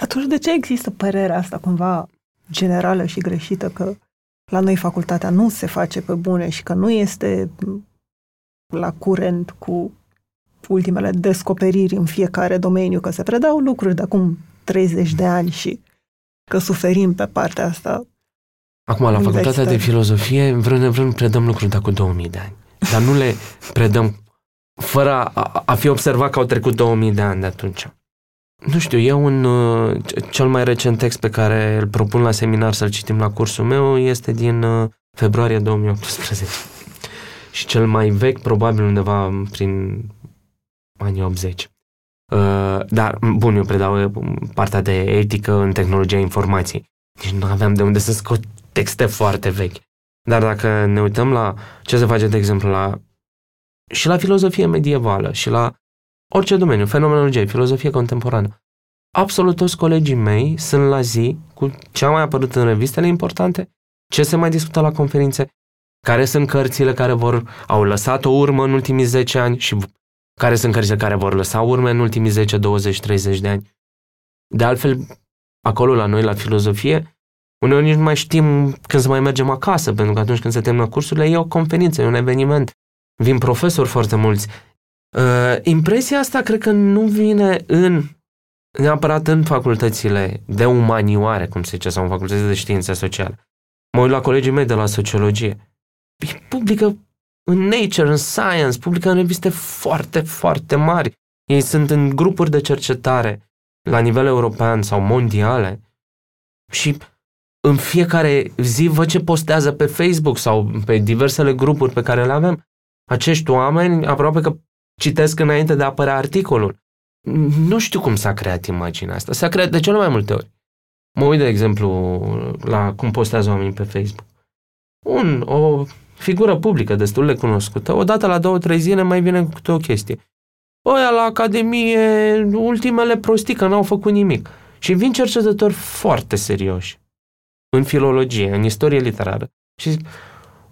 Atunci de ce există părerea asta cumva generală și greșită că la noi facultatea nu se face pe bune și că nu este la curent cu ultimele descoperiri în fiecare domeniu, că se predau lucruri de acum 30 de ani și că suferim pe partea asta. Acum, la facultatea de filozofie, vrând nevrând, predăm lucruri de acum 2000 de ani. Dar nu le predăm fără a, a fi observat că au trecut 2000 de ani de atunci. Nu știu, e un uh, cel mai recent text pe care îl propun la seminar să-l citim la cursul meu este din uh, februarie 2018. Și cel mai vechi, probabil undeva prin anii 80. Uh, dar, bun, eu predau uh, partea de etică în tehnologia informației. Deci nu aveam de unde să scot texte foarte vechi. Dar dacă ne uităm la ce se face, de exemplu, la și la filozofie medievală și la orice domeniu, fenomenologie, filozofie contemporană. Absolut toți colegii mei sunt la zi cu ce a mai apărut în revistele importante, ce se mai discută la conferințe, care sunt cărțile care vor, au lăsat o urmă în ultimii 10 ani și care sunt cărțile care vor lăsa urme în ultimii 10, 20, 30 de ani. De altfel, acolo la noi, la filozofie, uneori nici nu mai știm când să mai mergem acasă, pentru că atunci când se termină cursurile, e o conferință, e un eveniment vin profesori foarte mulți. Uh, impresia asta cred că nu vine în neapărat în facultățile de umanioare, cum se zice, sau în facultățile de științe sociale. Mă uit la colegii mei de la sociologie. Publică în Nature, în Science, publică în reviste foarte, foarte mari. Ei sunt în grupuri de cercetare la nivel european sau mondiale și în fiecare zi văd ce postează pe Facebook sau pe diversele grupuri pe care le avem acești oameni aproape că citesc înainte de a apărea articolul. Nu știu cum s-a creat imaginea asta. S-a creat de cele mai multe ori. Mă uit, de exemplu, la cum postează oamenii pe Facebook. Un, o figură publică destul de cunoscută, odată la două, trei zile mai vine cu o chestie. Ăia la Academie, ultimele prostii, că n-au făcut nimic. Și vin cercetători foarte serioși în filologie, în istorie literară. Și zic,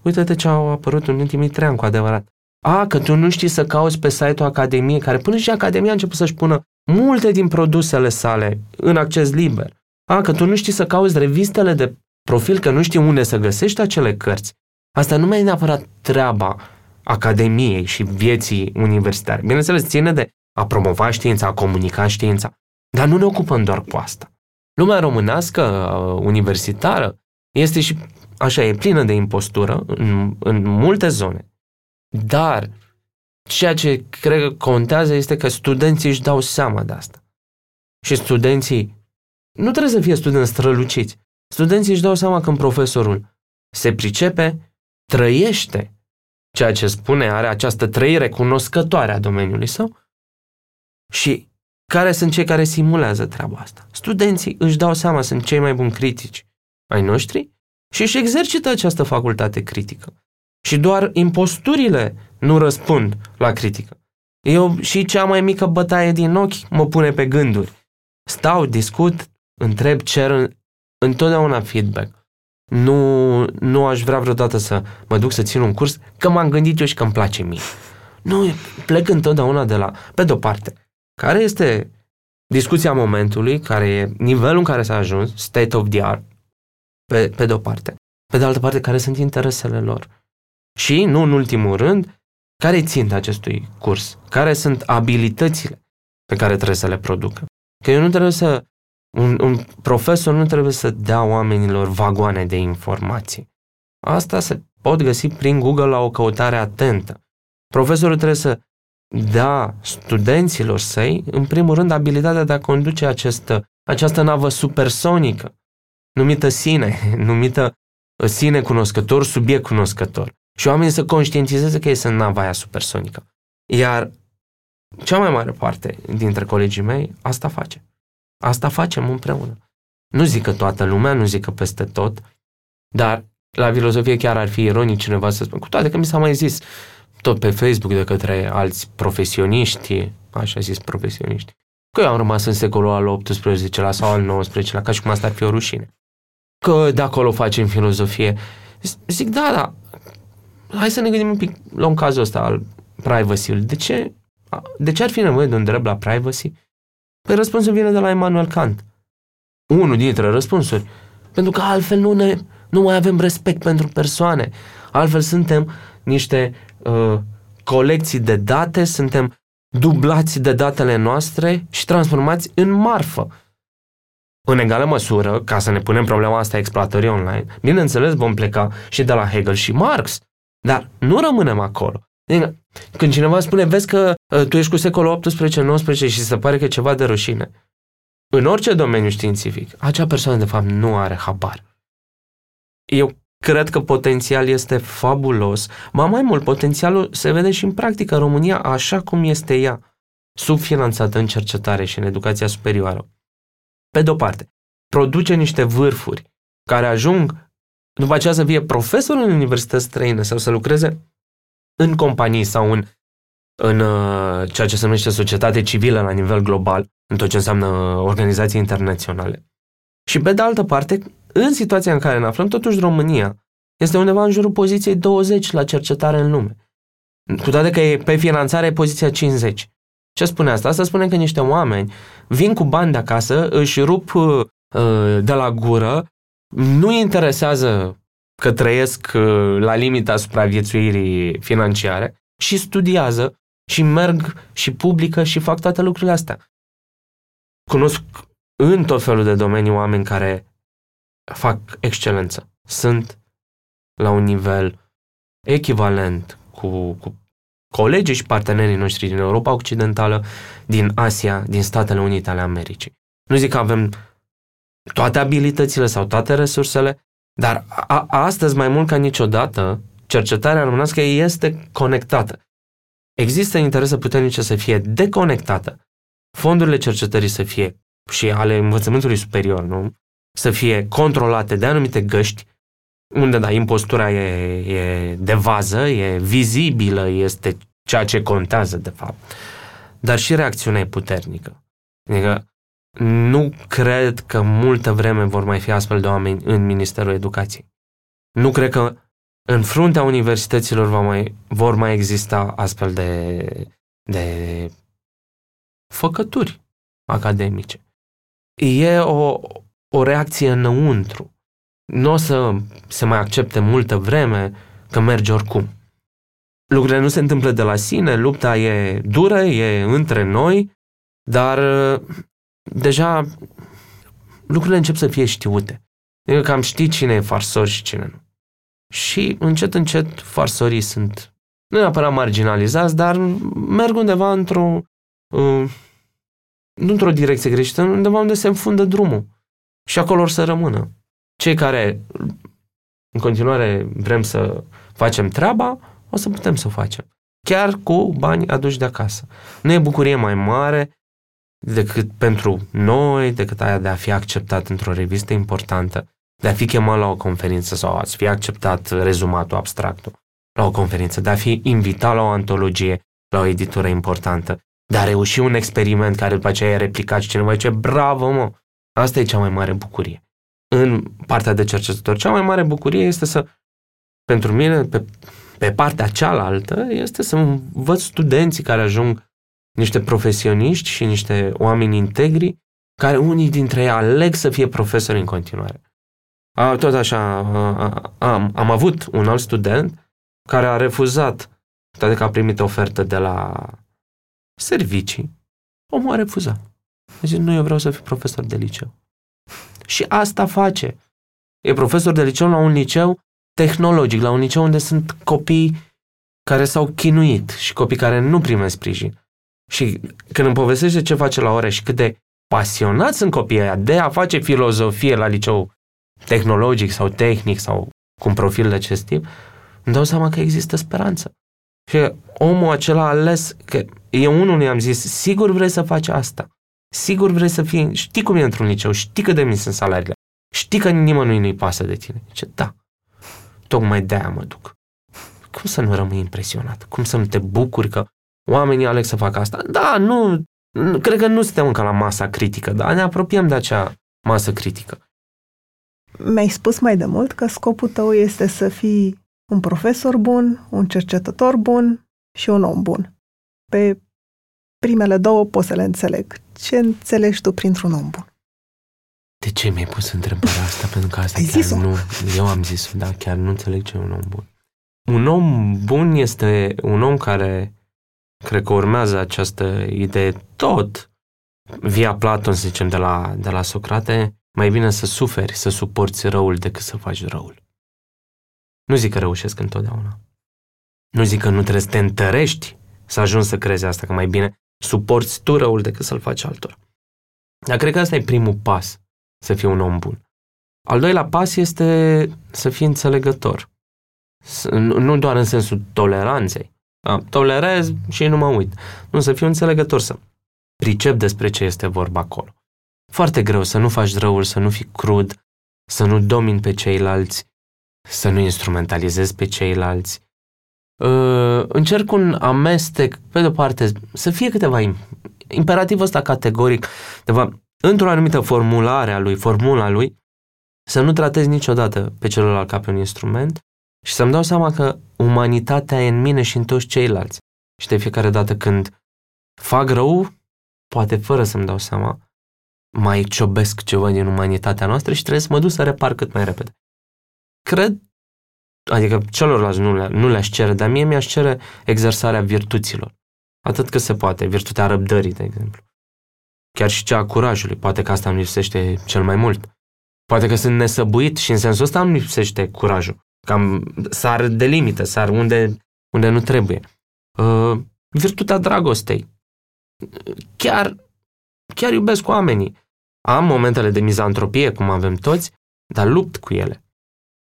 uite-te ce au apărut în ultimii trei ani cu adevărat. A, că tu nu știi să cauți pe site-ul Academiei, care până și Academia a început să-și pună multe din produsele sale în acces liber. A, că tu nu știi să cauți revistele de profil, că nu știi unde să găsești acele cărți. Asta nu mai e neapărat treaba Academiei și vieții universitare. Bineînțeles, ține de a promova știința, a comunica știința, dar nu ne ocupăm doar cu asta. Lumea românească uh, universitară este și așa, e plină de impostură în, în multe zone. Dar ceea ce cred că contează este că studenții își dau seama de asta. Și studenții nu trebuie să fie studenți străluciți. Studenții își dau seama când profesorul se pricepe, trăiește ceea ce spune, are această trăire cunoscătoare a domeniului său și care sunt cei care simulează treaba asta. Studenții își dau seama, sunt cei mai buni critici ai noștri și își exercită această facultate critică. Și doar imposturile nu răspund la critică. Eu și cea mai mică bătaie din ochi mă pune pe gânduri. Stau, discut, întreb, cer întotdeauna feedback. Nu, nu aș vrea vreodată să mă duc să țin un curs că m-am gândit eu și că îmi place mie. Nu, plec întotdeauna de la, pe de-o parte, care este discuția momentului, care e nivelul în care s-a ajuns, state of the art, pe, pe de-o parte. Pe de altă parte, care sunt interesele lor. Și, nu în ultimul rând, care țin de acestui curs? Care sunt abilitățile pe care trebuie să le producă? Că eu nu trebuie să... Un, un profesor nu trebuie să dea oamenilor vagoane de informații. Asta se pot găsi prin Google la o căutare atentă. Profesorul trebuie să da studenților săi, în primul rând, abilitatea de a conduce această, această navă supersonică, numită sine, numită uh, sine cunoscător, subiect cunoscător. Și oamenii să conștientizeze că ei sunt nava aia supersonică. Iar cea mai mare parte dintre colegii mei asta face. Asta facem împreună. Nu zic că toată lumea, nu zic că peste tot, dar la filozofie chiar ar fi ironic cineva să spună, cu toate că mi s-a mai zis tot pe Facebook de către alți profesioniști, așa zis profesioniști, că eu am rămas în secolul al XVIII-lea sau al XIX-lea, ca și cum asta ar fi o rușine. Că de acolo facem filozofie. Zic, da, da, hai să ne gândim un pic la un caz ăsta al privacy-ului. De ce, de ce ar fi nevoie de un drept la privacy? Păi răspunsul vine de la Immanuel Kant. Unul dintre răspunsuri. Pentru că altfel nu, ne, nu mai avem respect pentru persoane. Altfel suntem niște uh, colecții de date, suntem dublați de datele noastre și transformați în marfă. În egală măsură, ca să ne punem problema asta a exploatării online, bineînțeles vom pleca și de la Hegel și Marx, dar nu rămânem acolo. Când cineva spune, vezi că uh, tu ești cu secolul 18-19 și se pare că e ceva de rușine, în orice domeniu științific, acea persoană de fapt nu are habar. Eu cred că potențial este fabulos, mai mai mult, potențialul se vede și în practică în România așa cum este ea, subfinanțată în cercetare și în educația superioară. Pe de-o parte, produce niște vârfuri care ajung după aceea să fie profesor în universități străine sau să lucreze în companii sau în, în uh, ceea ce se numește societate civilă la nivel global, în tot ce înseamnă organizații internaționale. Și pe de altă parte, în situația în care ne aflăm, totuși România este undeva în jurul poziției 20 la cercetare în lume. Cu toate că e pe finanțare poziția 50. Ce spune asta? Asta spune că niște oameni vin cu bani de acasă, își rup uh, de la gură, nu interesează că trăiesc uh, la limita supraviețuirii financiare și studiază și merg și publică și fac toate lucrurile astea. Cunosc în tot felul de domenii oameni care fac excelență. Sunt la un nivel echivalent cu, cu colegii și partenerii noștri din Europa Occidentală, din Asia, din Statele Unite ale Americii. Nu zic că avem toate abilitățile sau toate resursele, dar a, astăzi, mai mult ca niciodată, cercetarea românească este conectată. Există interese puternice să fie deconectată. Fondurile cercetării să fie și ale învățământului superior, nu? Să fie controlate de anumite găști, unde, da, impostura e, e de vază, e vizibilă, este ceea ce contează, de fapt. Dar și reacțiunea e puternică. Adică nu cred că multă vreme vor mai fi astfel de oameni în Ministerul Educației. Nu cred că în fruntea universităților va mai, vor mai exista astfel de, de făcături academice. E o, o reacție înăuntru. Nu o să se mai accepte multă vreme că merge oricum. Lucrurile nu se întâmplă de la sine, lupta e dură, e între noi, dar deja lucrurile încep să fie știute. Adică cam știi cine e farsor și cine nu. Și încet, încet, farsorii sunt nu neapărat marginalizați, dar merg undeva într-o uh, nu într-o direcție greșită, undeva unde se înfundă drumul. Și acolo or să rămână. Cei care în continuare vrem să facem treaba, o să putem să o facem. Chiar cu bani aduși de acasă. Nu e bucurie mai mare decât pentru noi, decât aia de a fi acceptat într-o revistă importantă, de a fi chemat la o conferință sau a fi acceptat rezumatul, abstractul la o conferință, de a fi invitat la o antologie, la o editură importantă, de a reuși un experiment care după aceea e replicat și cineva zice, bravo mă, asta e cea mai mare bucurie. În partea de cercetător, cea mai mare bucurie este să, pentru mine, pe, pe partea cealaltă, este să învăț studenții care ajung niște profesioniști și niște oameni integri, care unii dintre ei aleg să fie profesori în continuare. A, tot așa, a, am, am avut un alt student care a refuzat, toate că a primit ofertă de la servicii, omul a refuzat. A zis, nu, eu vreau să fiu profesor de liceu. Și asta face. E profesor de liceu la un liceu tehnologic, la un liceu unde sunt copii care s-au chinuit și copii care nu primesc sprijin. Și când îmi povestește ce face la oreș și cât de pasionați sunt copiii aia de a face filozofie la liceu tehnologic sau tehnic sau cu un profil de acest tip, îmi dau seama că există speranță. Și omul acela a ales că eu unul i-am zis, sigur vrei să faci asta. Sigur vrei să fii, știi cum e într-un liceu, știi cât de mici sunt salariile, știi că nimănui nu-i pasă de tine. Ce da, tocmai de-aia mă duc. Cum să nu rămâi impresionat? Cum să nu te bucuri că oamenii aleg să facă asta? Da, nu, nu cred că nu suntem încă la masa critică, dar ne apropiem de acea masă critică. Mi-ai spus mai de mult că scopul tău este să fii un profesor bun, un cercetător bun și un om bun. Pe primele două poți să le înțeleg. Ce înțelegi tu printr-un om bun? De ce mi-ai pus întrebarea asta? Pentru că asta Ai chiar zis-o. nu... Eu am zis da, chiar nu înțeleg ce e un om bun. Un om bun este un om care cred că urmează această idee tot via Platon, să zicem, de la, de la Socrate, mai bine să suferi, să suporți răul decât să faci răul. Nu zic că reușesc întotdeauna. Nu zic că nu trebuie să te întărești să ajungi să crezi asta, că mai bine suporți tu răul decât să-l faci altora. Dar cred că asta e primul pas, să fii un om bun. Al doilea pas este să fii înțelegător. Să- Nu nu doar în sensul toleranței. Da, tolerez și nu mă uit. Nu, să fiu înțelegător, să pricep despre ce este vorba acolo. Foarte greu să nu faci răul, să nu fii crud, să nu domini pe ceilalți, să nu instrumentalizezi pe ceilalți. Uh, încerc un amestec, pe de-o parte, să fie câteva im- imperativul ăsta categoric, de fapt, într-o anumită formulare a lui, formula lui, să nu tratezi niciodată pe celălalt ca pe un instrument și să-mi dau seama că umanitatea e în mine și în toți ceilalți. Și de fiecare dată când fac rău, poate fără să-mi dau seama, mai ciobesc ceva din umanitatea noastră și trebuie să mă duc să repar cât mai repede. Cred, adică celorlalți nu, le, nu le-aș cere, dar mie mi-aș cere exersarea virtuților. Atât cât se poate, virtutea răbdării, de exemplu. Chiar și cea a curajului, poate că asta îmi lipsește cel mai mult. Poate că sunt nesăbuit și în sensul ăsta îmi lipsește curajul. Cam sar de limită, sar unde, unde nu trebuie. Uh, virtutea dragostei. Chiar, chiar iubesc oamenii. Am momentele de mizantropie, cum avem toți, dar lupt cu ele.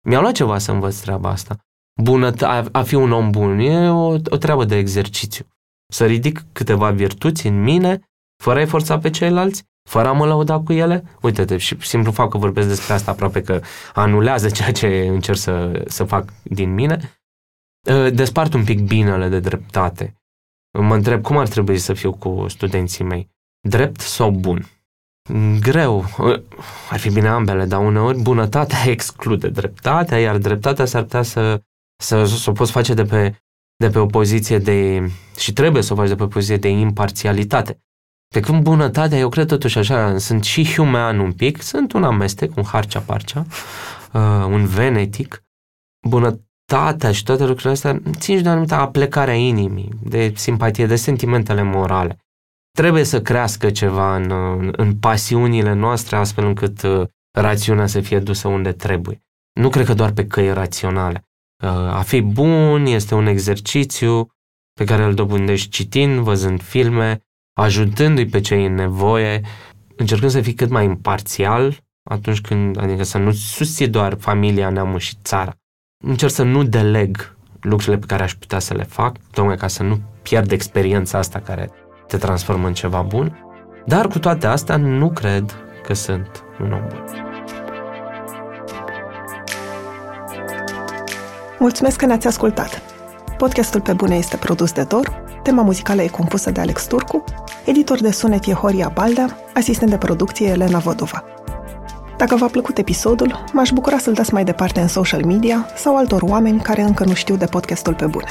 Mi-a luat ceva să învăț treaba asta. Bună, a, a fi un om bun e o, o treabă de exercițiu. Să ridic câteva virtuți în mine, fără a-i forța pe ceilalți, fără a mă lăuda cu ele. Uite-te, și simplu fapt că vorbesc despre asta aproape că anulează ceea ce încerc să, să fac din mine. Uh, Despart un pic binele de dreptate. Mă întreb cum ar trebui să fiu cu studenții mei. Drept sau bun? Greu. Uh, Ar fi bine ambele, dar uneori bunătatea exclude dreptatea, iar dreptatea s-ar putea să, să, să o poți face de pe, de pe o poziție de... și trebuie să o faci de pe o poziție de imparțialitate. Pe când bunătatea, eu cred totuși așa, sunt și human un pic, sunt un amestec, un harcea-parcea, uh, un venetic. Bunătatea și toate lucrurile astea țin și de o anumită aplecare a inimii, de simpatie, de sentimentele morale. Trebuie să crească ceva în, în, în pasiunile noastre, astfel încât uh, rațiunea să fie dusă unde trebuie. Nu cred că doar pe căi raționale. Uh, a fi bun este un exercițiu pe care îl dobândești citind, văzând filme, ajutându-i pe cei în nevoie, încercând să fii cât mai imparțial atunci când, adică să nu susții doar familia, neamul și țara. Încerc să nu deleg lucrurile pe care aș putea să le fac, tocmai ca să nu pierd experiența asta care te transformă în ceva bun, dar cu toate astea nu cred că sunt un om bun. Mulțumesc că ne-ați ascultat! Podcastul Pe Bune este produs de Dor, tema muzicală e compusă de Alex Turcu, editor de sunet e Horia Baldea, asistent de producție Elena Vodova. Dacă v-a plăcut episodul, m-aș bucura să-l dați mai departe în social media sau altor oameni care încă nu știu de podcastul Pe Bune.